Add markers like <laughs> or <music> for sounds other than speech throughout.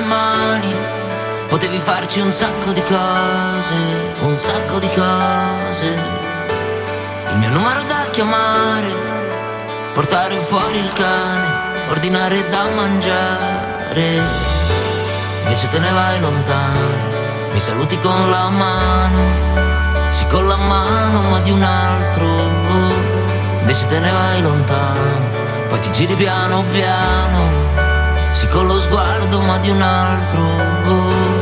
le mani potevi farci un sacco di cose, un sacco di cose. Il mio numero da chiamare, portare fuori il cane, ordinare da mangiare. Invece te ne vai lontano, mi saluti con la mano, sì con la mano ma di un altro. Invece te ne vai lontano, poi ti giri piano piano sì con lo sguardo ma di un altro. Oh,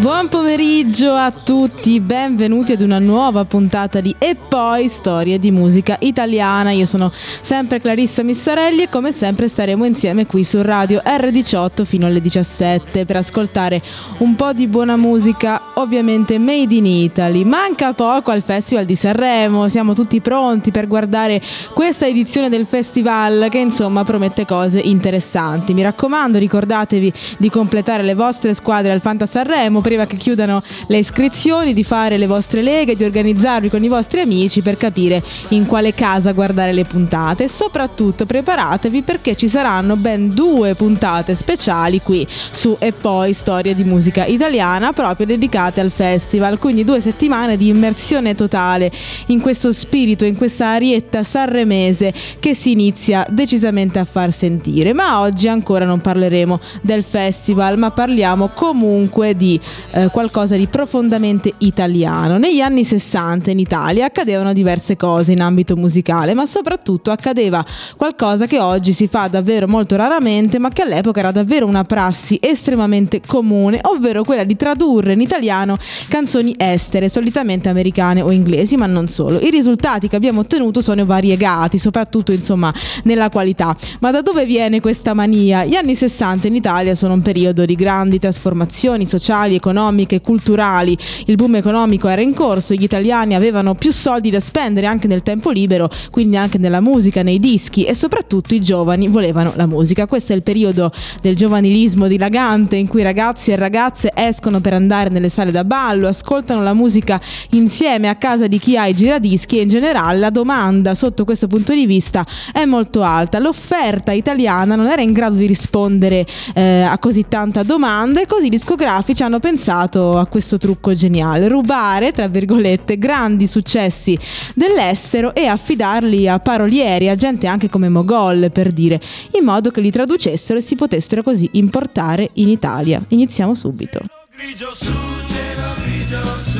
Buon pomeriggio a tutti, benvenuti ad una nuova puntata di E poi storie di musica italiana. Io sono sempre Clarissa Missarelli e come sempre staremo insieme qui su Radio R18 fino alle 17 per ascoltare un po' di buona musica ovviamente made in Italy. Manca poco al Festival di Sanremo, siamo tutti pronti per guardare questa edizione del festival che insomma promette cose interessanti. Mi raccomando, ricordatevi di completare le vostre squadre al Fanta Sanremo prima che chiudano le iscrizioni, di fare le vostre leghe, di organizzarvi con i vostri amici per capire in quale casa guardare le puntate soprattutto preparatevi perché ci saranno ben due puntate speciali qui su E poi Storia di musica italiana proprio dedicate al festival, quindi due settimane di immersione totale in questo spirito, in questa arietta sanremese che si inizia decisamente a far sentire. Ma oggi ancora non parleremo del festival, ma parliamo comunque di eh, qualcosa di profondamente italiano. Negli anni 60 in Italia accadevano diverse cose in ambito musicale, ma soprattutto accadeva qualcosa che oggi si fa davvero molto raramente, ma che all'epoca era davvero una prassi estremamente comune, ovvero quella di tradurre in italiano canzoni estere, solitamente americane o inglesi, ma non solo. I risultati che abbiamo ottenuto sono variegati, soprattutto insomma nella qualità. Ma da dove viene questa mania? Gli anni 60 in Italia sono un periodo di grandi trasformazioni sociali, economiche, culturali. Il boom economico era in corso, gli italiani avevano più soldi da spendere anche nel tempo libero, quindi anche nella musica, nei dischi e soprattutto i giovani volevano la musica. Questo è il periodo del giovanilismo dilagante in cui ragazzi e ragazze escono per andare nelle sale da ballo, ascoltano la musica insieme a casa di chi ha i giradischi e in generale la domanda sotto questo punto di vista è molto alta. L'offerta italiana non era in grado di rispondere eh, a così tanta domanda e così i discografici hanno pensato a questo trucco geniale, rubare, tra virgolette, grandi successi dell'estero e affidarli a parolieri, a gente anche come Mogol per dire, in modo che li traducessero e si potessero così importare in Italia. Iniziamo subito. Grigio su, cielo grigio su,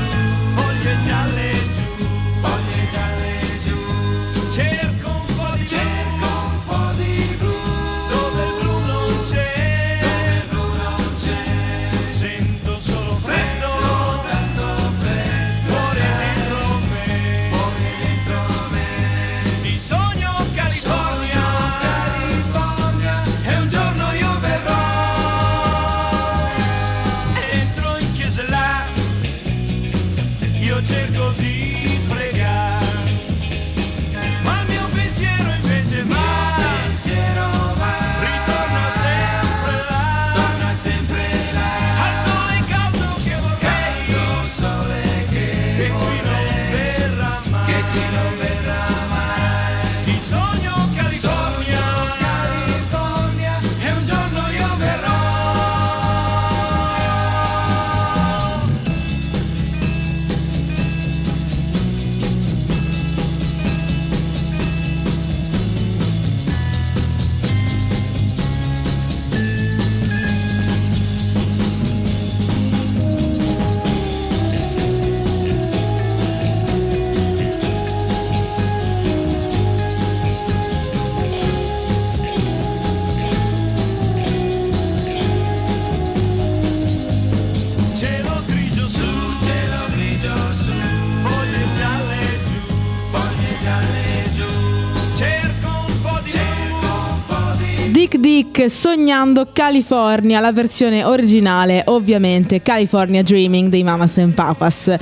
Sognando California, la versione originale ovviamente California Dreaming dei Mamas and Papas.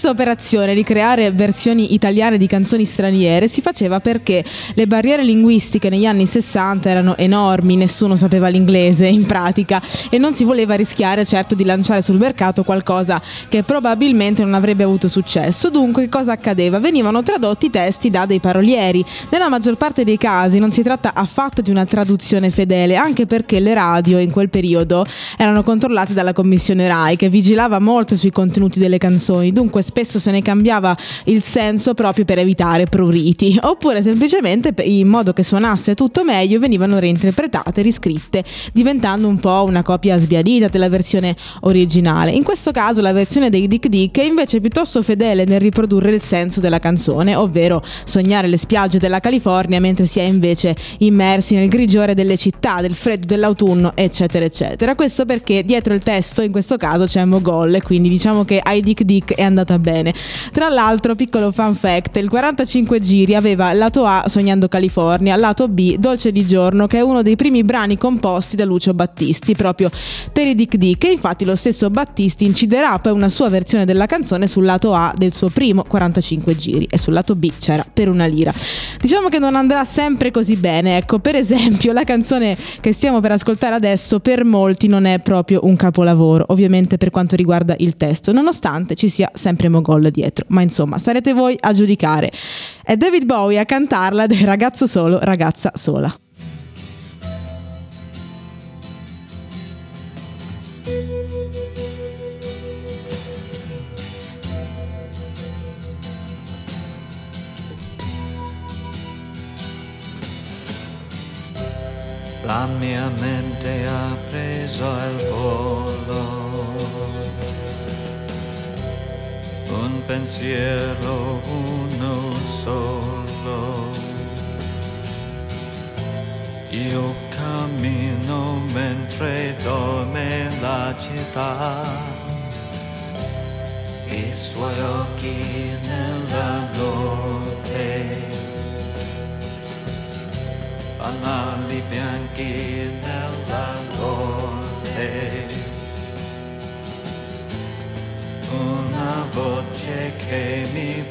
Questa operazione di creare versioni italiane di canzoni straniere si faceva perché le barriere linguistiche negli anni 60 erano enormi, nessuno sapeva l'inglese in pratica e non si voleva rischiare certo di lanciare sul mercato qualcosa che probabilmente non avrebbe avuto successo. Dunque cosa accadeva? Venivano tradotti i testi da dei parolieri. Nella maggior parte dei casi non si tratta affatto di una traduzione fedele, anche perché le radio in quel periodo erano controllate dalla commissione RAI che vigilava molto sui contenuti delle canzoni, dunque spesso se ne cambiava il senso proprio per evitare pruriti, oppure semplicemente in modo che suonasse tutto meglio venivano reinterpretate, riscritte, diventando un po' una copia sbiadita della versione originale. In questo caso la versione dei Dick Dick è invece piuttosto fedele nel riprodurre il senso della canzone, ovvero sognare le spiagge della California mentre si è invece immersi nel grigiore delle città, del freddo dell'autunno, eccetera, eccetera. Questo perché dietro il testo, in questo caso, c'è Mogol, quindi diciamo che ai Dick Dick è andata bene. Tra l'altro, piccolo fun fact, il 45 giri aveva lato A Sognando California, lato B Dolce di giorno, che è uno dei primi brani composti da Lucio Battisti, proprio per i Dick Dick, e infatti lo stesso Battisti inciderà poi una sua versione della canzone sul lato A del suo primo 45 giri e sul lato B c'era per una lira. Diciamo che non andrà sempre così bene, ecco, per esempio la canzone che stiamo per ascoltare adesso per molti non è proprio un capolavoro, ovviamente per quanto riguarda il testo, nonostante ci sia sempre Mogol dietro, ma insomma sarete voi a giudicare. È David Bowie a cantarla è ragazzo solo, ragazza sola. la mia mente ha preso il volo. Un pensiero, uno solo. Io cammino mentre dorme la città. I suoi occhi nella notte fanali bianchi nella notte. Una voce che mi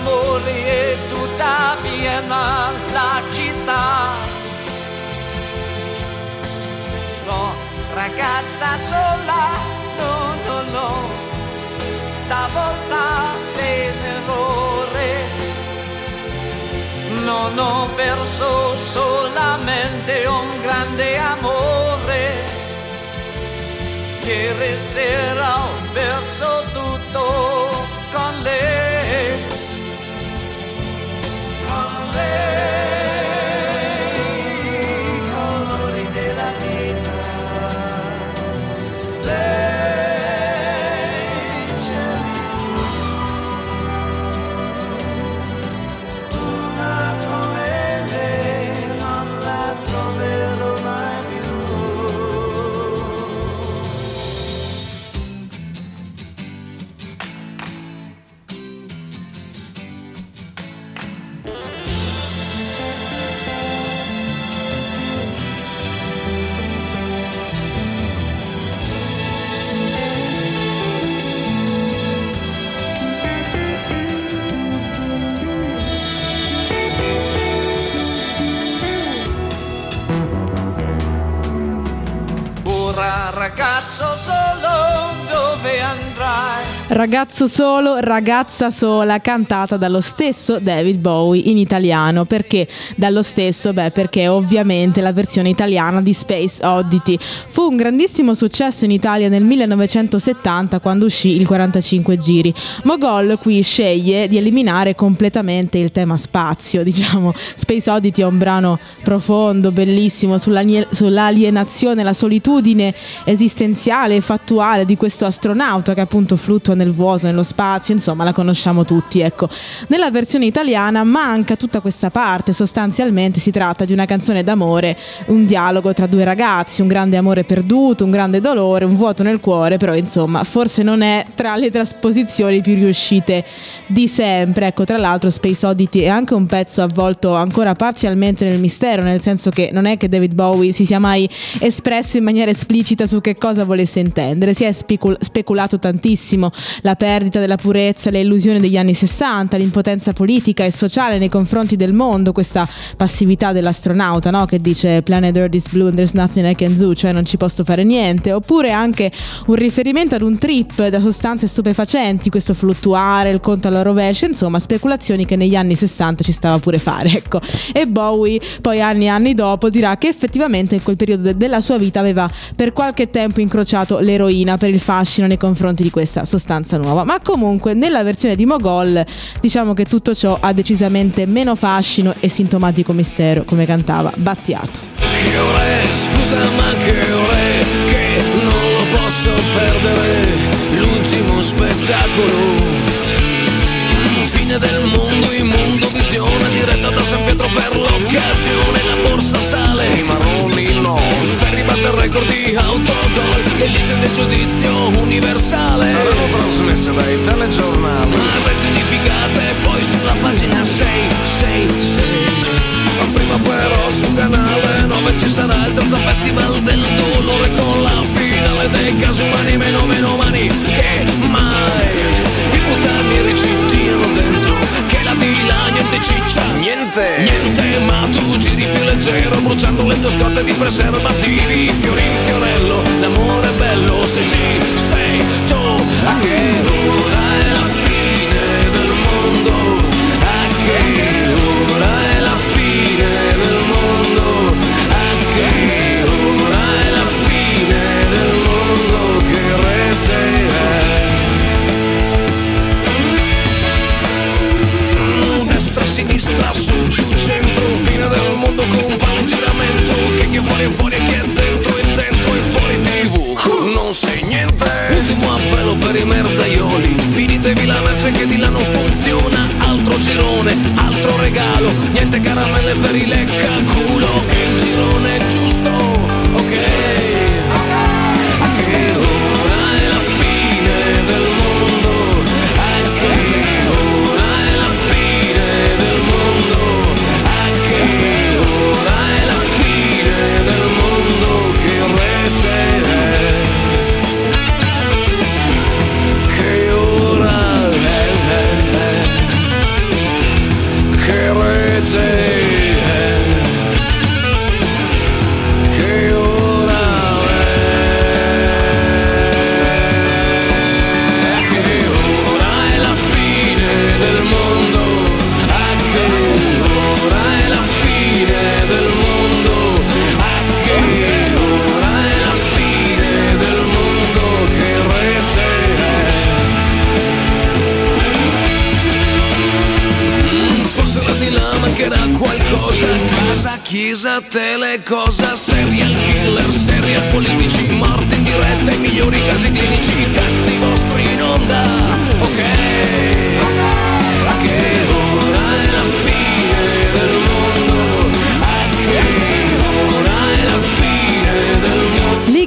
amore è tutta piena la città no ragazza sola no no no stavolta sei in errore non ho perso solamente un grande amore. Ieri sera ho perso tutto con lei. Con Ragazzo solo, ragazza sola, cantata dallo stesso David Bowie in italiano. Perché dallo stesso? Beh, perché ovviamente la versione italiana di Space Oddity fu un grandissimo successo in Italia nel 1970 quando uscì il 45 giri. Mogol qui sceglie di eliminare completamente il tema spazio, diciamo. Space Oddity è un brano profondo, bellissimo sull'alienazione, la solitudine esistenziale e fattuale di questo astronauta che appunto fluttua nel vuoto, nello spazio, insomma la conosciamo tutti. Ecco. Nella versione italiana manca tutta questa parte, sostanzialmente si tratta di una canzone d'amore, un dialogo tra due ragazzi, un grande amore perduto, un grande dolore, un vuoto nel cuore, però insomma forse non è tra le trasposizioni più riuscite di sempre. Ecco, tra l'altro Space Oddity è anche un pezzo avvolto ancora parzialmente nel mistero, nel senso che non è che David Bowie si sia mai espresso in maniera esplicita su che cosa volesse intendere, si è specul- speculato tantissimo la perdita della purezza, le illusioni degli anni 60, l'impotenza politica e sociale nei confronti del mondo, questa passività dell'astronauta no? che dice Planet Earth is blue and there's nothing I can do, cioè non ci posso fare niente, oppure anche un riferimento ad un trip da sostanze stupefacenti, questo fluttuare, il conto alla rovescia, insomma speculazioni che negli anni 60 ci stava pure fare, <laughs> ecco. E Bowie poi anni e anni dopo dirà che effettivamente in quel periodo della sua vita aveva per qualche tempo incrociato l'eroina per il fascino nei confronti di questa sostanza abbastanza nuova, ma comunque nella versione di Mogol diciamo che tutto ciò ha decisamente meno fascino e sintomatico mistero, come cantava Battiato. Che ore, scusa ma che ore, che non lo posso perdere, l'ultimo spettacolo. Fine del mondo, immondo, visione diretta da San Pietro per l'occasione, la borsa sale, i marroni no, ferri batte il record di autogol e liste del giudizio universale. Erano trasmesse dai telegiornali. Ma rete unificate poi sulla pagina 6 6 6 ma prima però sul canale 9 ci sarà il terzo festival del dolore con la finale dei casi umani meno meno umani che mai. I puttani ricittiano dentro la villa niente ciccia niente. niente ma tu giri più leggero bruciando le tue scorte di preservativi fiori in fiorello l'amore è bello se ci sei tu. A che ora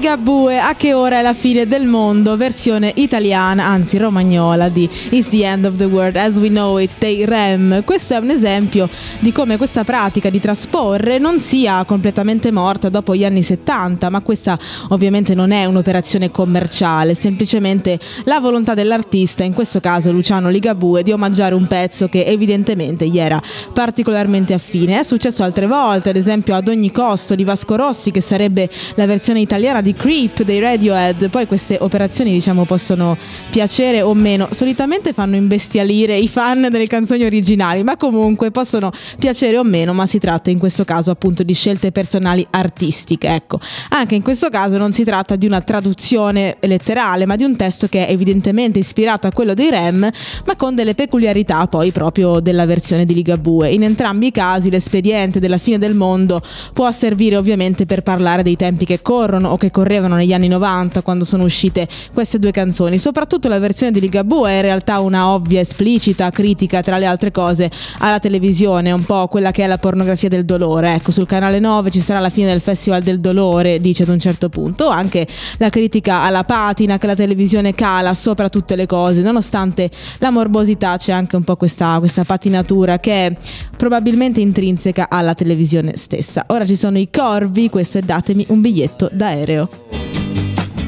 Ligabue, a che ora è la fine del mondo? Versione italiana, anzi romagnola di It's the end of the world as we know it dei Rem. Questo è un esempio di come questa pratica di trasporre non sia completamente morta dopo gli anni 70, ma questa ovviamente non è un'operazione commerciale, semplicemente la volontà dell'artista, in questo caso Luciano Ligabue, di omaggiare un pezzo che evidentemente gli era particolarmente affine. È successo altre volte, ad esempio ad ogni costo di Vasco Rossi, che sarebbe la versione italiana di Creep dei Radiohead, poi queste operazioni diciamo possono piacere o meno, solitamente fanno imbestialire i fan delle canzoni originali, ma comunque possono piacere o meno, ma si tratta in questo caso appunto di scelte personali artistiche, ecco. Anche in questo caso non si tratta di una traduzione letterale, ma di un testo che è evidentemente ispirato a quello dei Rem, ma con delle peculiarità poi proprio della versione di Ligabue. In entrambi i casi l'espediente della fine del mondo può servire ovviamente per parlare dei tempi che corrono o che correvano negli anni 90 quando sono uscite queste due canzoni. Soprattutto la versione di Ligabue è in realtà una ovvia, esplicita critica tra le altre cose alla televisione, un po' quella che è la pornografia del dolore. Ecco, sul canale 9 ci sarà la fine del Festival del Dolore, dice ad un certo punto, anche la critica alla patina che la televisione cala sopra tutte le cose, nonostante la morbosità c'è anche un po' questa, questa patinatura che è probabilmente intrinseca alla televisione stessa. Ora ci sono i corvi, questo è datemi un biglietto d'aereo.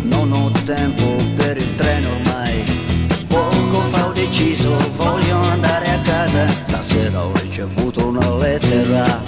Non ho tempo per il treno ormai, poco fa ho deciso, voglio andare a casa, stasera ho ricevuto una lettera,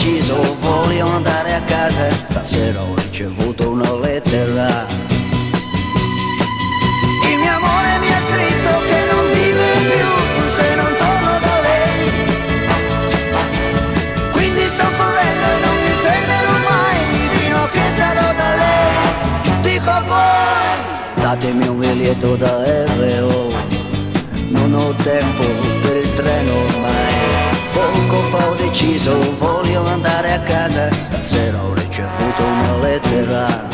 deciso, voglio andare a casa. Stasera ho ricevuto una lettera. Il mio amore mi ha scritto che non vive più se non torno da lei. Quindi sto correndo e non mi fermerò mai fino a che sarò da lei. Dico a voi, datemi un biglietto d'aereo. Non ho tempo per il treno ormai. Fa ho deciso, voglio andare a casa. Stasera ho ricevuto una lettera.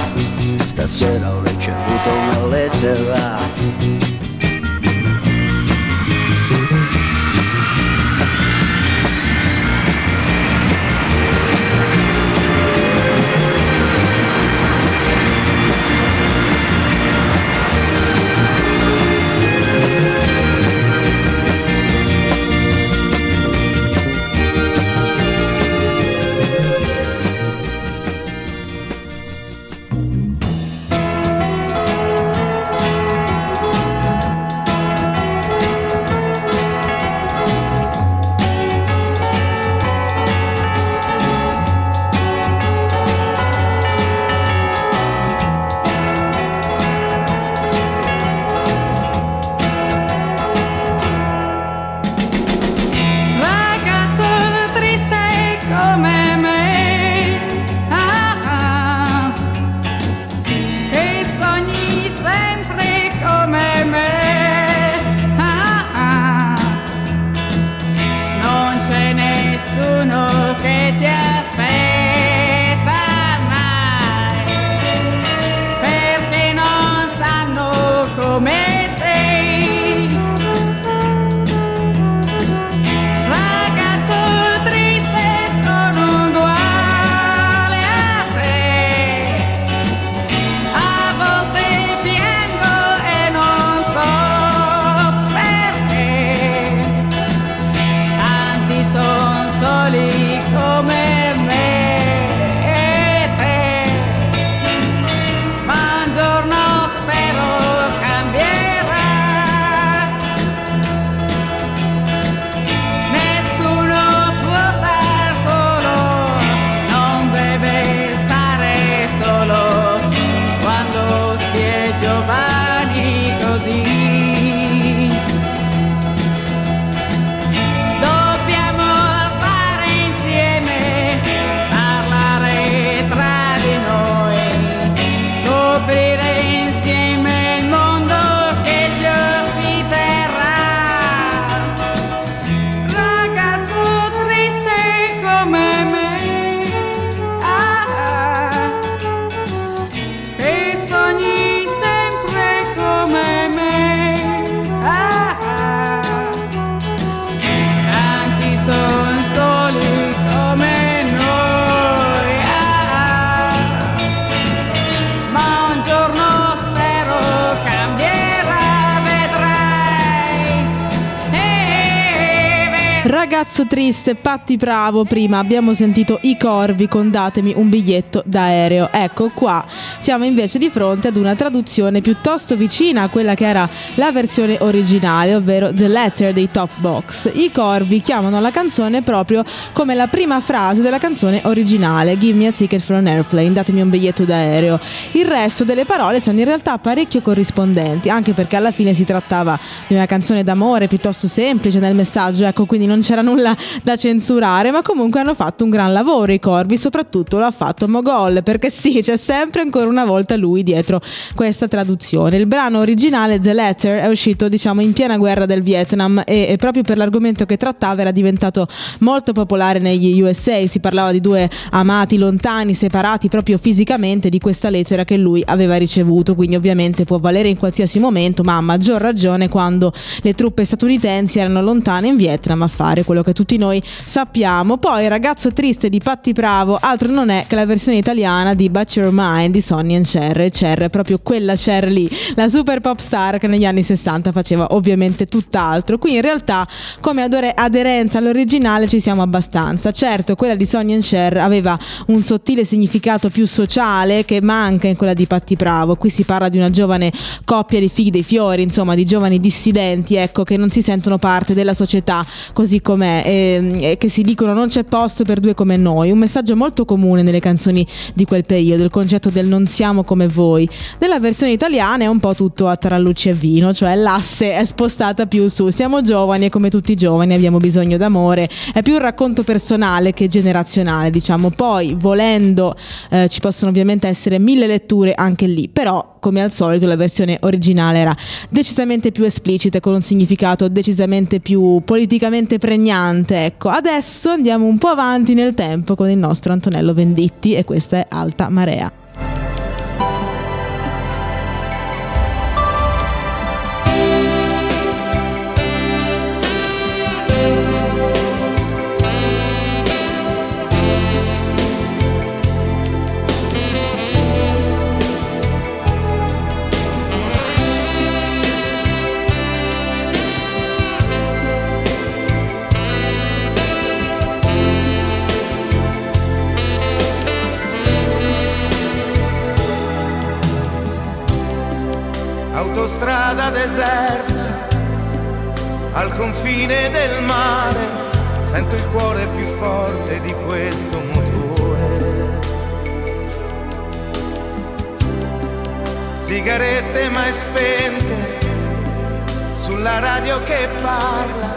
Stasera ho ricevuto una lettera. Triste, Patti Bravo, prima abbiamo sentito i corvi con datemi un biglietto d'aereo. Ecco qua siamo invece di fronte ad una traduzione piuttosto vicina a quella che era la versione originale, ovvero The Letter dei Top Box. I corvi chiamano la canzone proprio come la prima frase della canzone originale, Give me a ticket for an airplane, datemi un biglietto d'aereo. Il resto delle parole sono in realtà parecchio corrispondenti, anche perché alla fine si trattava di una canzone d'amore piuttosto semplice nel messaggio, ecco, quindi non c'era nulla da censurare, ma comunque hanno fatto un gran lavoro i corvi, soprattutto lo ha fatto Mogol, perché sì, c'è sempre ancora una volta lui dietro questa traduzione. Il brano originale The Letter è uscito, diciamo, in piena guerra del Vietnam e, e proprio per l'argomento che trattava era diventato molto popolare negli USA, si parlava di due amati lontani, separati proprio fisicamente di questa lettera che lui aveva ricevuto, quindi ovviamente può valere in qualsiasi momento, ma a maggior ragione quando le truppe statunitensi erano lontane in Vietnam a fare quello che tutti noi sappiamo. Poi il ragazzo triste di Patti Bravo, altro non è che la versione italiana di But Your Mind di Sonny and Cher. Cher è proprio quella Cher lì, la super pop star che negli anni 60 faceva ovviamente tutt'altro. Qui in realtà come adore- aderenza all'originale ci siamo abbastanza. Certo, quella di Sonny and Cher aveva un sottile significato più sociale che manca in quella di Patti Bravo. Qui si parla di una giovane coppia di figli dei fiori, insomma, di giovani dissidenti, ecco, che non si sentono parte della società così com'è e, e, che si dicono non c'è posto per due come noi. Un messaggio molto comune nelle canzoni di quel periodo, il concetto del non siamo come voi. Nella versione italiana è un po' tutto a tarallucci e vino, cioè l'asse è spostata più su siamo giovani e come tutti i giovani abbiamo bisogno d'amore. È più un racconto personale che generazionale, diciamo. Poi, volendo, eh, ci possono ovviamente essere mille letture anche lì, però come al solito la versione originale era decisamente più esplicita con un significato decisamente più politicamente pregnante. Ecco, adesso andiamo un po' avanti nel tempo con il nostro Antonello Venditti e questa è Alta Marea. Deserta, al confine del mare, sento il cuore più forte di questo motore. Sigarette mai spente, sulla radio che parla,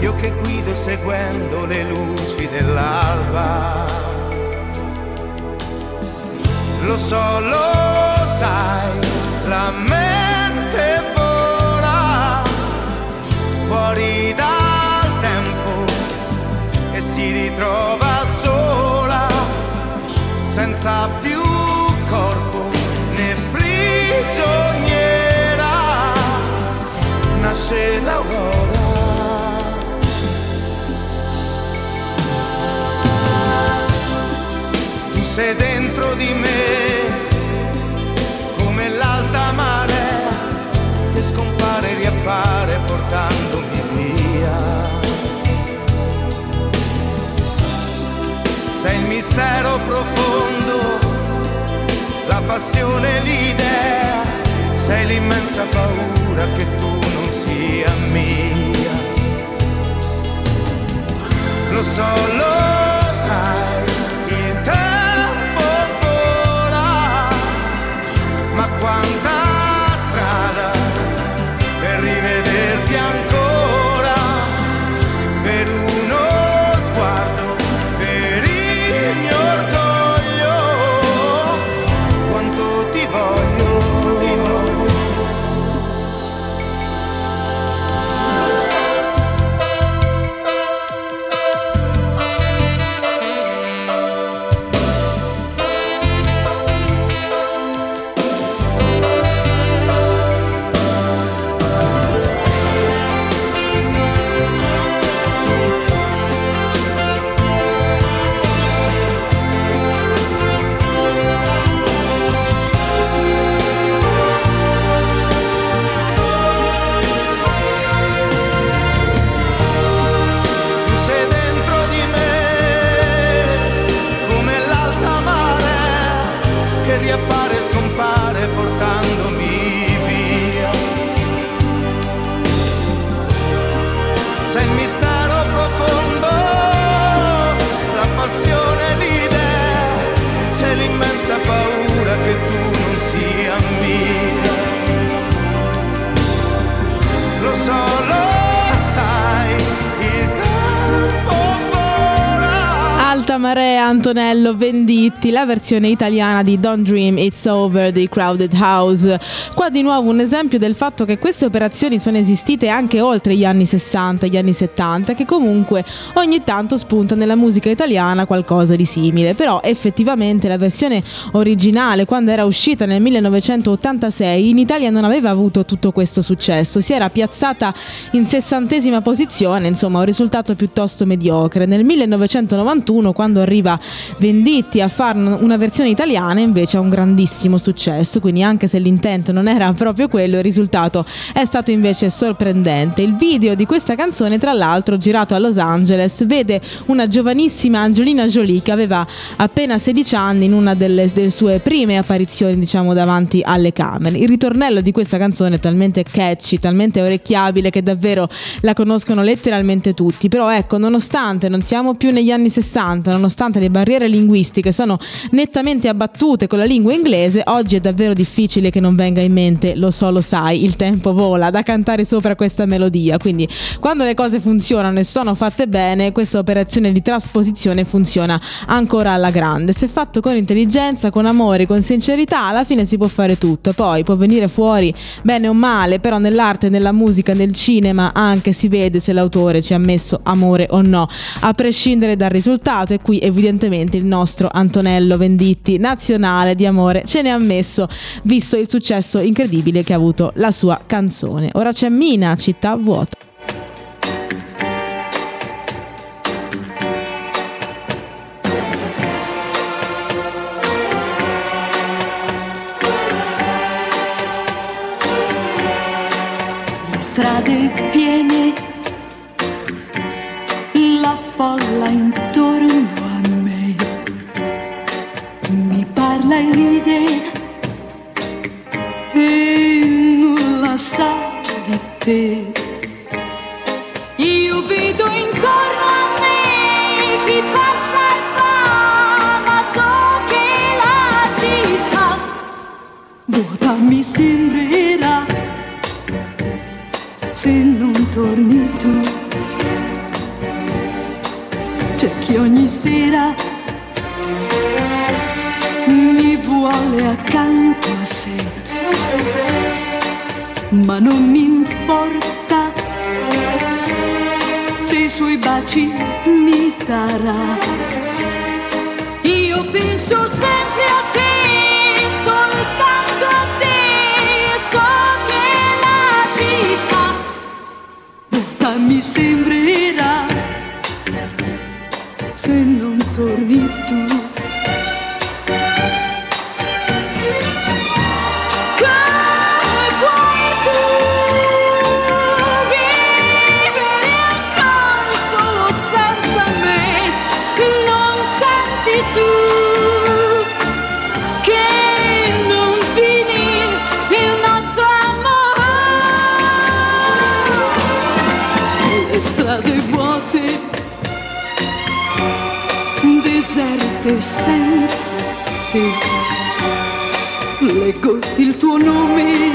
io che guido seguendo le luci dell'alba. Lo so, lo sai, la mente fuori dal tempo e si ritrova sola, senza più corpo né prigioniera. Nasce l'aurora. Tu sei dentro di me come l'alta marea che scompare e riappare portandomi via. Sei il mistero profondo, la passione, l'idea, sei l'immensa paura che tu non sia mia. Lo so, lo sai, il tempo vola ma quanta Antonello Venditti, la versione italiana di Don't Dream It's Over di Crowded House. Qua di nuovo un esempio del fatto che queste operazioni sono esistite anche oltre gli anni 60 e gli anni 70, che comunque ogni tanto spunta nella musica italiana qualcosa di simile. Però effettivamente la versione originale, quando era uscita nel 1986, in Italia non aveva avuto tutto questo successo, si era piazzata in sessantesima posizione, insomma un risultato piuttosto mediocre. Nel 1991, quando arriva Venditti a fare una versione italiana, invece ha un grandissimo successo, quindi anche se l'intento non era proprio quello, il risultato è stato invece sorprendente. Il video di questa canzone, tra l'altro, girato a Los Angeles, vede una giovanissima Angelina Jolie che aveva appena 16 anni in una delle, delle sue prime apparizioni, diciamo, davanti alle camere. Il ritornello di questa canzone è talmente catchy, talmente orecchiabile che davvero la conoscono letteralmente tutti. Però ecco, nonostante non siamo più negli anni 60, nonostante le barriere linguistiche sono nettamente abbattute con la lingua inglese, oggi è davvero difficile che non venga in mente, lo so, lo sai, il tempo vola, da cantare sopra questa melodia. Quindi quando le cose funzionano e sono fatte bene, questa operazione di trasposizione funziona ancora alla grande. Se fatto con intelligenza, con amore, con sincerità, alla fine si può fare tutto. Poi può venire fuori bene o male, però nell'arte, nella musica, nel cinema anche si vede se l'autore ci ha messo amore o no, a prescindere dal risultato. E qui evidentemente il nostro Antonello Venditti, nazionale di amore, ce ne ha messo, visto il successo incredibile che ha avuto la sua canzone. Ora c'è Mina, città vuota. Sa di te. Io vedo intorno a me chi passa e va, ma so che la città vuota mi sembrerà se non torni tu. C'è chi ogni sera mi vuole accanto a sé, ma non mi importa se i suoi baci mi darà. Io penso sempre a te, soltanto a te, so che la città vuota mi sembrerà se non torni tu. tú no me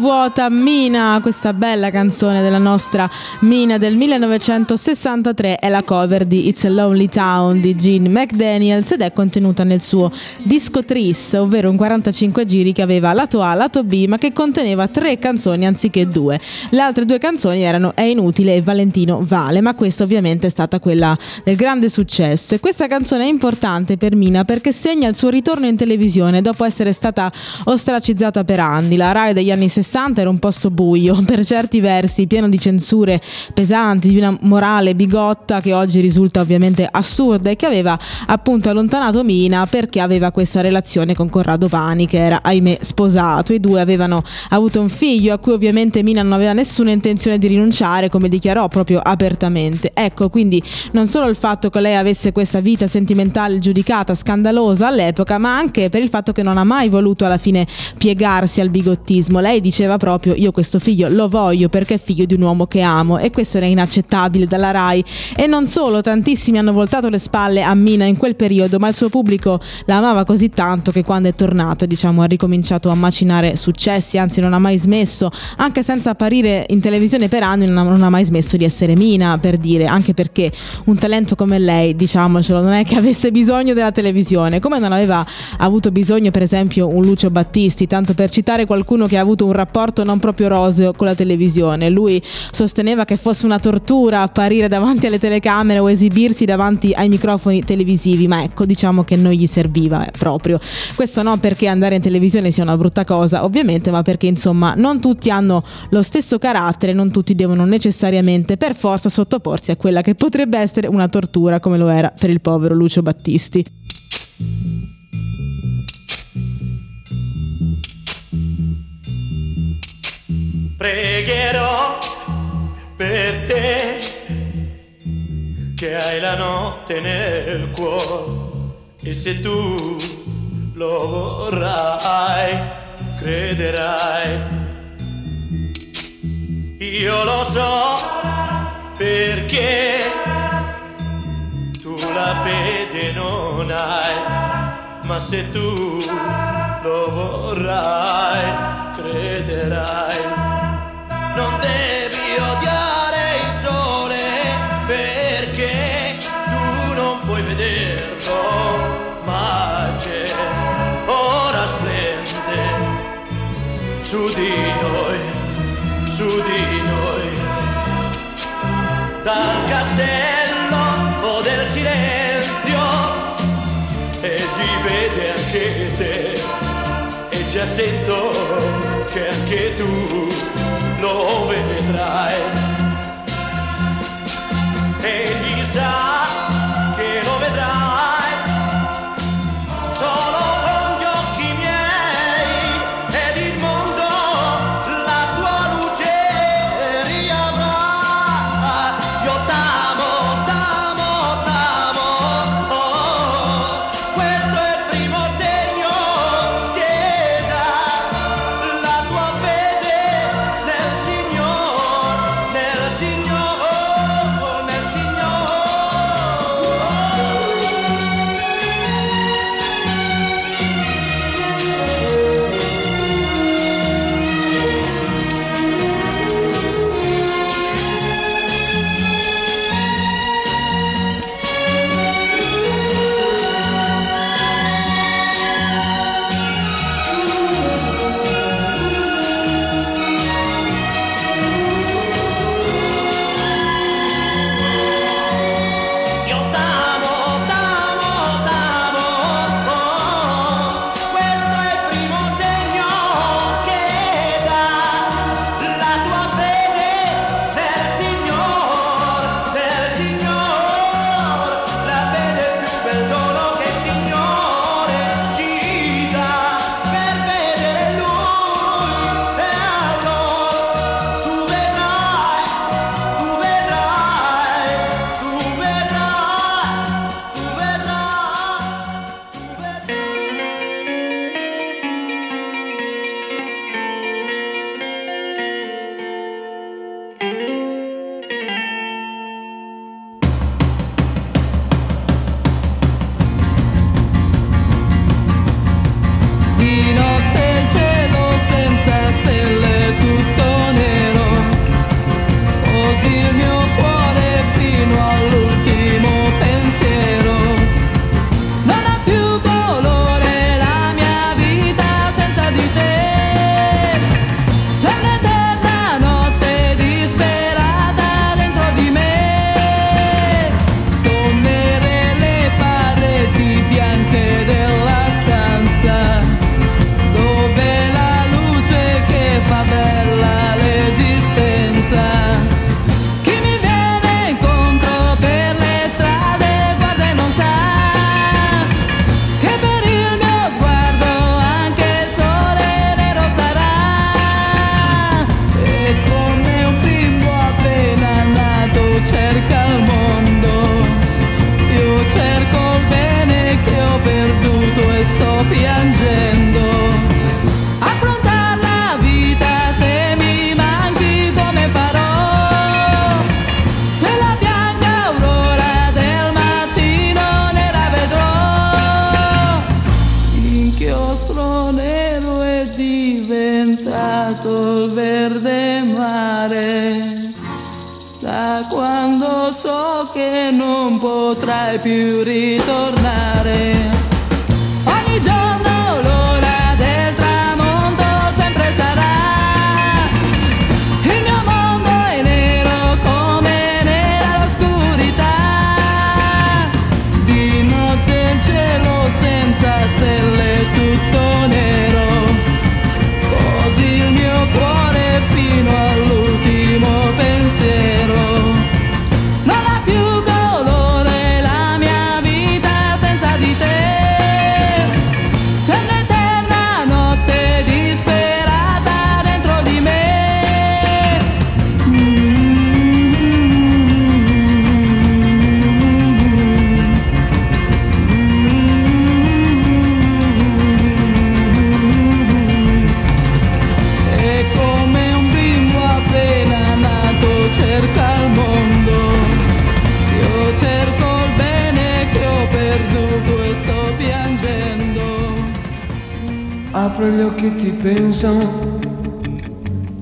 vuota Mina, questa bella canzone della nostra Mina del 1963 è la cover di It's a Lonely Town di Gene McDaniels ed è contenuta nel suo disco Tris, ovvero un 45 giri che aveva lato A, lato B, ma che conteneva tre canzoni anziché due. Le altre due canzoni erano È inutile e Valentino Vale, ma questa ovviamente è stata quella del grande successo e questa canzone è importante per Mina perché segna il suo ritorno in televisione dopo essere stata ostracizzata per anni. La Rai degli anni 60 60 era un posto buio, <laughs> per certi versi pieno di censure pesanti, di una morale bigotta che oggi risulta ovviamente assurda e che aveva appunto allontanato Mina perché aveva questa relazione con Corrado Pani che era ahimè sposato. I due avevano avuto un figlio a cui ovviamente Mina non aveva nessuna intenzione di rinunciare come dichiarò proprio apertamente. Ecco quindi non solo il fatto che lei avesse questa vita sentimentale giudicata scandalosa all'epoca ma anche per il fatto che non ha mai voluto alla fine piegarsi al bigottismo. Lei diceva proprio io questo figlio lo voglio perché è figlio di un uomo che amo e questo era inaccettabile dalla RAI. E non solo, tantissimi hanno voltato le spalle a Mina in quel periodo ma il suo pubblico la amava così tanto che quando è tornata diciamo ha ricominciato a macinare successi, anzi non ha mai smesso, anche senza apparire in televisione per anni non ha, non ha mai smesso di essere Mina per dire, anche perché un talento come lei diciamocelo non è che avesse bisogno della televisione, come non aveva avuto bisogno per esempio un Lucio Battisti, tanto per citare qualcuno che ha avuto un rapporto non proprio roseo con la televisione. Lui sosteneva che fosse una tortura apparire davanti alle telecamere o esibirsi davanti ai microfoni televisivi, ma ecco, diciamo che non gli serviva eh, proprio. Questo non perché andare in televisione sia una brutta cosa, ovviamente, ma perché insomma non tutti hanno lo stesso carattere, non tutti devono necessariamente per forza sottoporsi a quella che potrebbe essere una tortura come lo era per il povero Lucio Battisti. Pregherò per te che hai la notte nel cuore e se tu lo vorrai, crederai. Io lo so perché tu la fede non hai, ma se tu lo vorrai, crederai. Non devi odiare il sole perché tu non puoi vederlo, ma c'è, ora splende su di noi, su di noi. Dal castello o del silenzio e ti vede anche te e già sento che anche tu lo vedrai.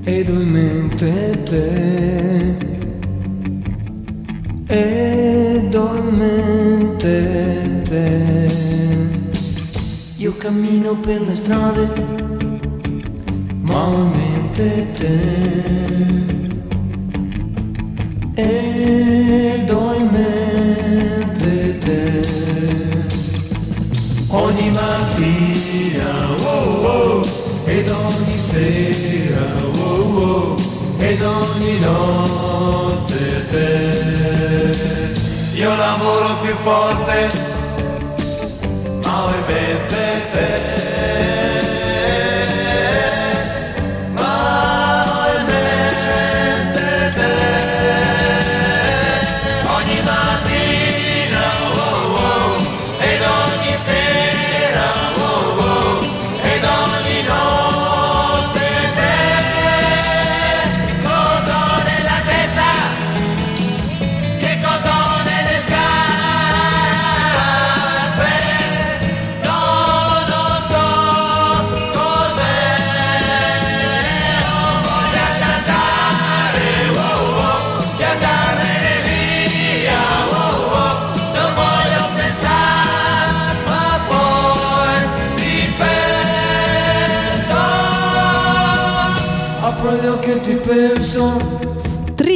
Ed ho in mente te. Ed ho in mente te. Io cammino per le strade, ma ho in mente te. Ed ho in mente te. Ogni mattina, oh oh, ed ogni sera, oh oh, ed ogni notte te. Io lavoro più forte, ma ho in mente te. Occhi e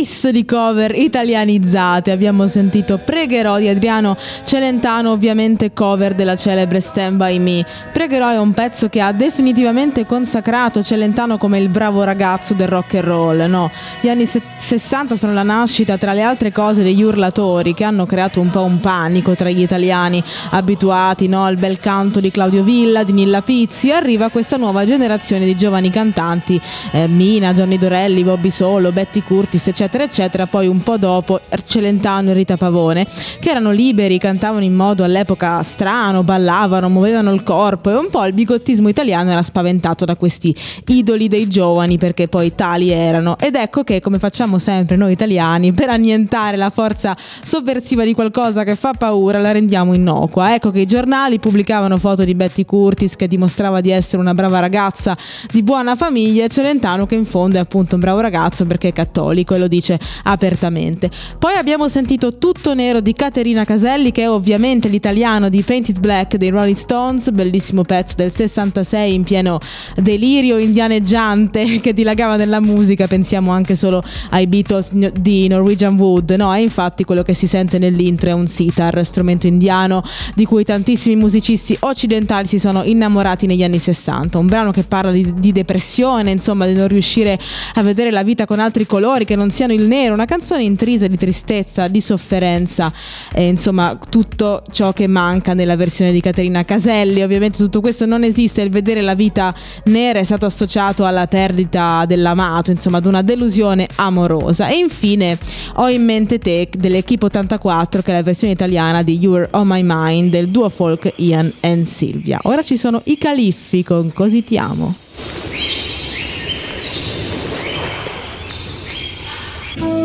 Tris di cover italianizzate. Abbiamo sentito Pregherò di Adriano Celentano, ovviamente cover della celebre Stand By Me. Pregherò è un pezzo che ha definitivamente consacrato Celentano come il bravo ragazzo del rock and roll. No, gli anni se- 60 sono la nascita, tra le altre cose, degli urlatori che hanno creato un po' un panico tra gli italiani abituati no, al bel canto di Claudio Villa, di Nilla Pizzi. Arriva questa nuova generazione di giovani cantanti, eh, Mina, Johnny Dorelli, Bobby Solo, Betty Curtis, eccetera, eccetera. Poi un po' dopo Celentano e Rita Pavone, che erano liberi, cantavano in modo all'epoca strano, ballavano, muovevano il corpo e un po' il bigottismo italiano era spaventato da questi idoli dei giovani perché poi tali erano. Ed ecco che, come facciamo sempre noi italiani, per annientare la forza sovversiva di qualcosa che fa paura, la rendiamo innocua. Ecco che i giornali pubblicavano foto di Betty Curtis che dimostrava di essere una brava ragazza di buona famiglia e Celentano che in fondo è appunto un bravo ragazzo perché è cattolico e lo dice apertamente. Poi abbiamo sentito Tutto Nero di Caterina Caselli che è ovviamente l'italiano di Painted Black dei Rolling Stones, bellissimo pezzo del 66 in pieno delirio indianeggiante <laughs> che dilagava nella musica, pensiamo anche solo ai Beatles di Norwegian Wood, no? E infatti quello che si sente nell'intro è un sitar, strumento indiano di cui tantissimi musicisti occidentali si sono innamorati negli anni 60. Un brano che parla di, di depressione, insomma, di non riuscire a vedere la vita con altri colori che non siano il nero, una canzone intrisa di tristezza, di sofferenza e insomma tutto ciò che manca nella versione di Caterina Caselli. Ovviamente tutto questo non esiste, il vedere la vita nera è stato associato alla perdita dell'amato, insomma, ad una delusione amorosa. E infine ho in mente te dell'Equipe 84 che è la versione italiana di You're on My Mind del duo folk Ian and Silvia. Ora ci sono i califfi con Così ti amo. Quando il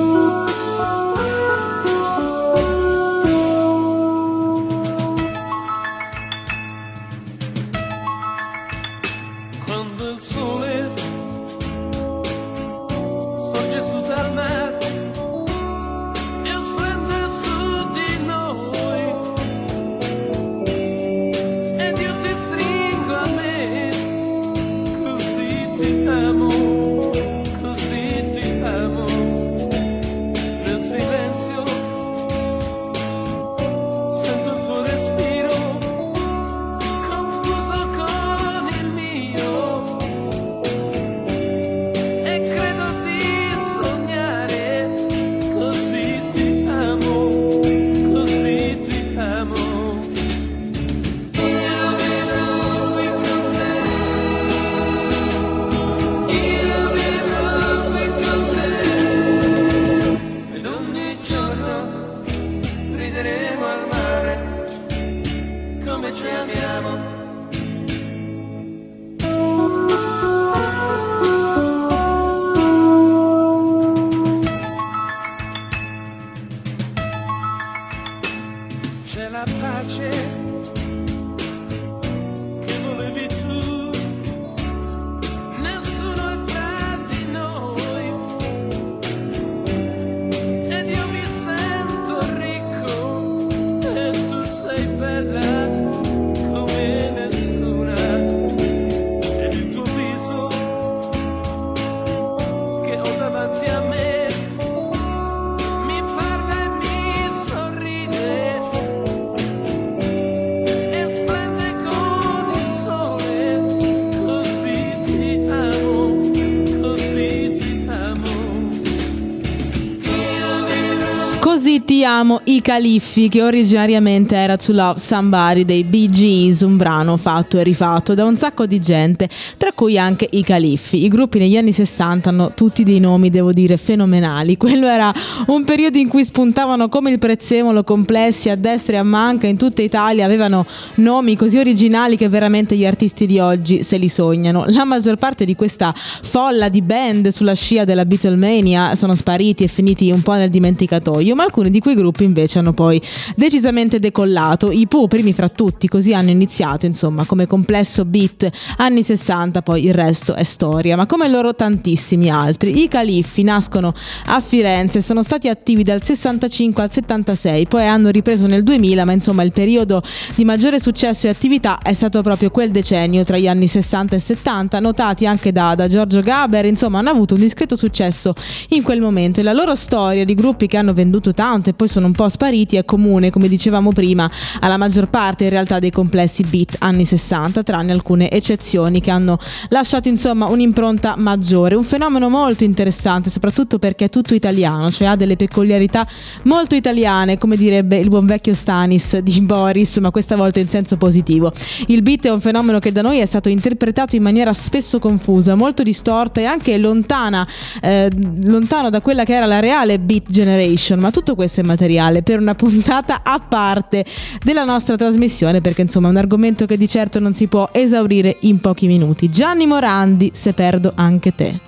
Così ti amo i califfi che originariamente era To Love Somebody dei Bee Gees, un brano fatto e rifatto da un sacco di gente, tra cui anche i califfi. I gruppi negli anni 60 hanno tutti dei nomi, devo dire, fenomenali. <laughs> Quello era un periodo in cui spuntavano come il prezzemolo complessi a destra e a manca in tutta Italia, avevano nomi così originali che veramente gli artisti di oggi se li sognano. La maggior parte di questa folla di band sulla scia della Beatlemania sono spariti e finiti un po' nel dimenticatoio, ma alcuni di quei gruppi invece hanno poi decisamente decollato. I Pooh, primi fra tutti, così hanno iniziato, insomma, come complesso beat anni 60, poi il resto è storia, ma come loro tantissimi altri. I Califfi nascono a Firenze, sono stati attivi dal 65 al 76, poi hanno ripreso nel 2000, ma insomma il periodo di maggiore successo e attività è stato proprio quel decennio tra gli anni 60 e 70, notati anche da, da Giorgio Gaber, insomma hanno avuto un discreto successo in quel momento e la loro storia di gruppi che hanno venduto tanto e poi sono un po' spariti è comune, come dicevamo prima, alla maggior parte in realtà dei complessi beat anni 60, tranne alcune eccezioni che hanno lasciato insomma un'impronta maggiore. Un fenomeno molto interessante, soprattutto perché è tutto italiano, cioè ha delle peculiarità molto italiane, come direbbe il buon vecchio Stanis di Boris, ma questa volta in senso positivo. Il beat è un fenomeno che da noi è stato interpretato in maniera spesso confusa, molto distorta e anche lontana, eh, lontano da quella che era la reale beat generation, ma tutto questo è materiale per una puntata a parte della nostra trasmissione, perché insomma è un argomento che di certo non si può esaurire in pochi minuti. Gianni Morandi, se perdo anche te.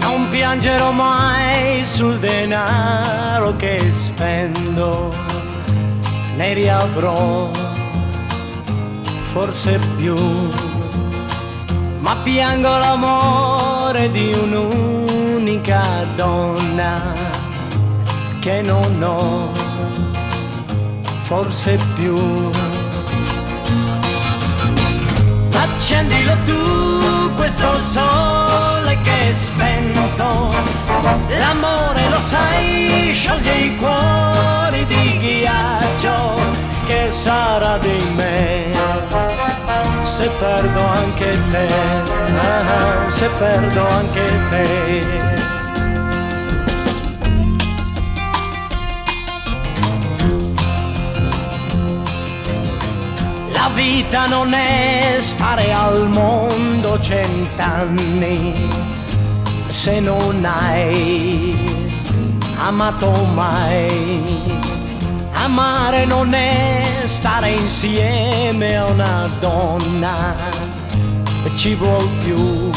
Non piangerò mai sul denaro che spendo, ne riavrò forse più, ma piango l'amore di un'unica donna che non ho, forse più. Accendilo tu questo sole che è spento, l'amore lo sai, scioglie i cuori di ghiaccio, che sarà di me se perdo anche te, ah, se perdo anche te. La vita non è stare al mondo cent'anni se non hai amato mai. Amare non è stare insieme a una donna, ci vuol più,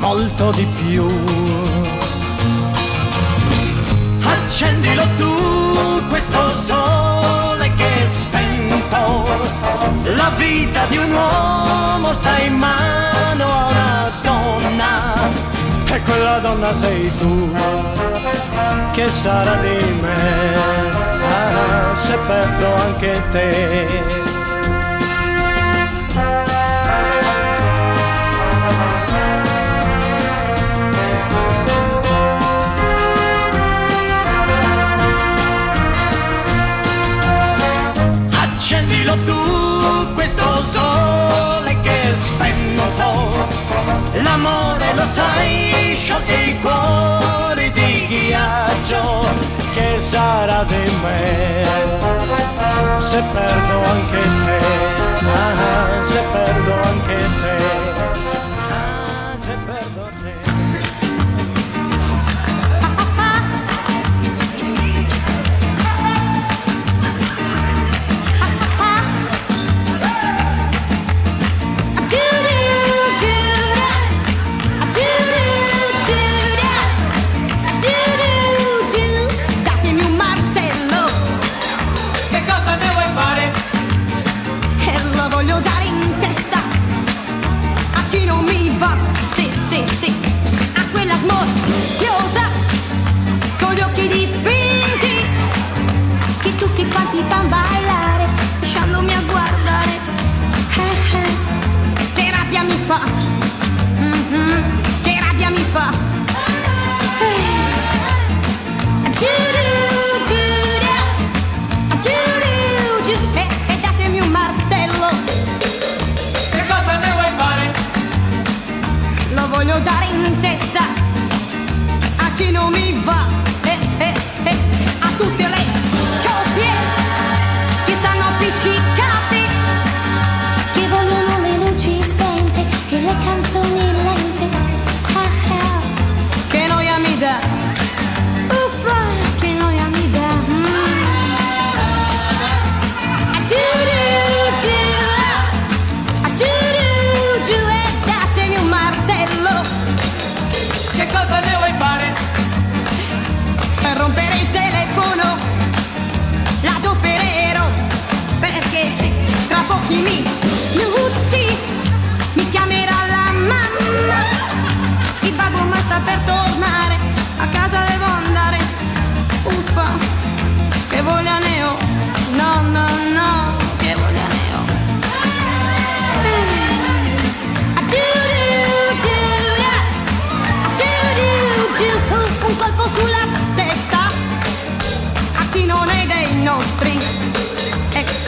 molto di più. Accendilo tu questo sole che è spento, la vita di un uomo sta in mano a una donna e quella donna sei tu. Che sarà di me ah, se perdo anche te sole che è spento l'amore lo sai scioglie i cuori di ghiaccio che sarà di me. Se perdo anche te ah, se perdo anche te tutti quanti fan ballare lasciandomi a guardare. Eh, eh, che rabbia mi fa, Mhm, che rabbia mi fa.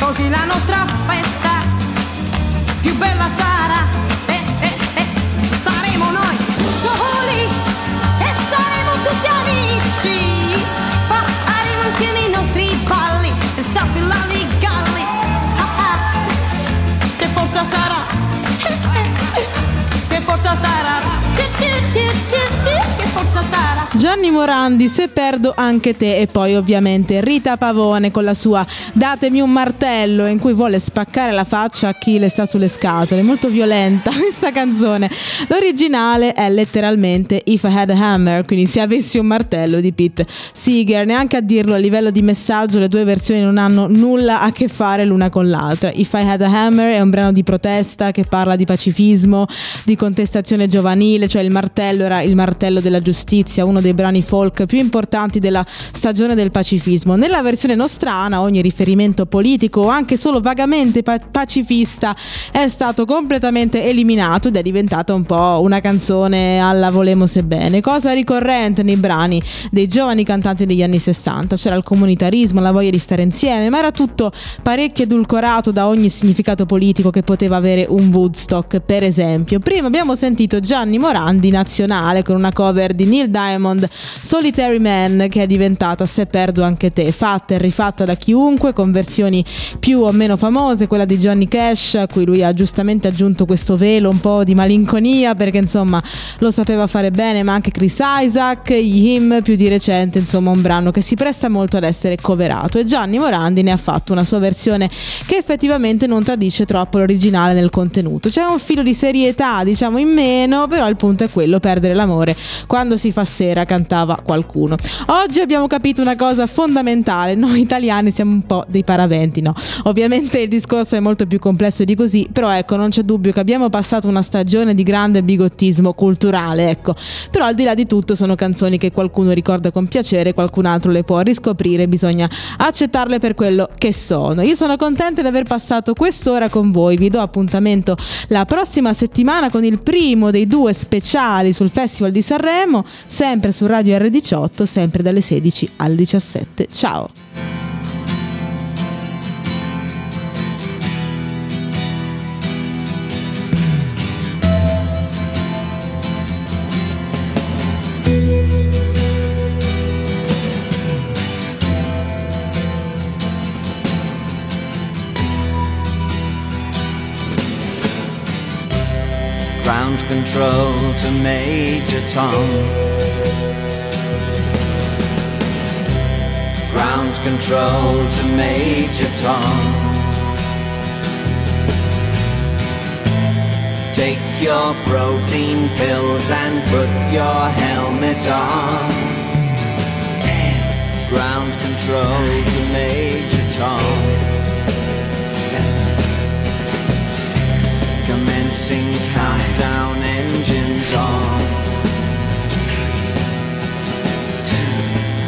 Così la nostra festa più bella sarà. Eh, eh, eh. Saremo noi soli e saremo tutti amici. Faremo insieme i nostri balli, e l'alligalli. Ah, ah. Che forza sarà? Che forza sarà? Ci, ci, ci, Gianni Morandi, se perdo anche te e poi ovviamente Rita Pavone con la sua Datemi un martello in cui vuole spaccare la faccia a chi le sta sulle scatole, molto violenta <laughs> questa canzone. L'originale è letteralmente If I Had a Hammer, quindi se avessi un martello di Pete Seeger, neanche a dirlo a livello di messaggio le due versioni non hanno nulla a che fare l'una con l'altra. If I Had a Hammer è un brano di protesta che parla di pacifismo, di contestazione giovanile, cioè il martello era il martello della giustizia, uno dei brani folk più importanti della stagione del pacifismo. Nella versione nostrana ogni riferimento politico o anche solo vagamente pa- pacifista è stato completamente eliminato ed è diventata un po' una canzone alla volemo sebbene, cosa ricorrente nei brani dei giovani cantanti degli anni 60. C'era il comunitarismo, la voglia di stare insieme, ma era tutto parecchio edulcorato da ogni significato politico che poteva avere un Woodstock, per esempio. Prima abbiamo sentito Gianni Morandi nazionale con una cover di Neil Diamond, Solitary Man, che è diventata Se perdo anche te, fatta e rifatta da chiunque con versioni più o meno famose, quella di Johnny Cash, a cui lui ha giustamente aggiunto questo velo un po' di malinconia perché insomma lo sapeva fare bene, ma anche Chris Isaac, Him più di recente, insomma un brano che si presta molto ad essere coverato e Gianni Morandi ne ha fatto una sua versione che effettivamente non tradisce troppo l'originale nel contenuto. C'è un filo di serietà, diciamo in meno, però il punto è quello, perdere l'amore quando si fa sera, cantava qualcuno. Oggi abbiamo capito una cosa fondamentale, noi italiani siamo un po' dei paraventi, no? Ovviamente il discorso è molto più complesso di così, però ecco, non c'è dubbio che abbiamo passato una stagione di grande bigottismo culturale, ecco. Però al di là di tutto sono canzoni che qualcuno ricorda con piacere, qualcun altro le può riscoprire, bisogna accettarle per quello che sono. Io sono contenta di aver passato quest'ora con voi, vi do appuntamento la prossima settimana con il primo dei due speciali sul Festival di Sanremo, sempre su Radio R18, sempre dalle 16 al 17. Ciao! Major Tom. Ground control to Major Tom. Take your protein pills and put your helmet on. Ground control to Major Tom. Commencing countdown engines on.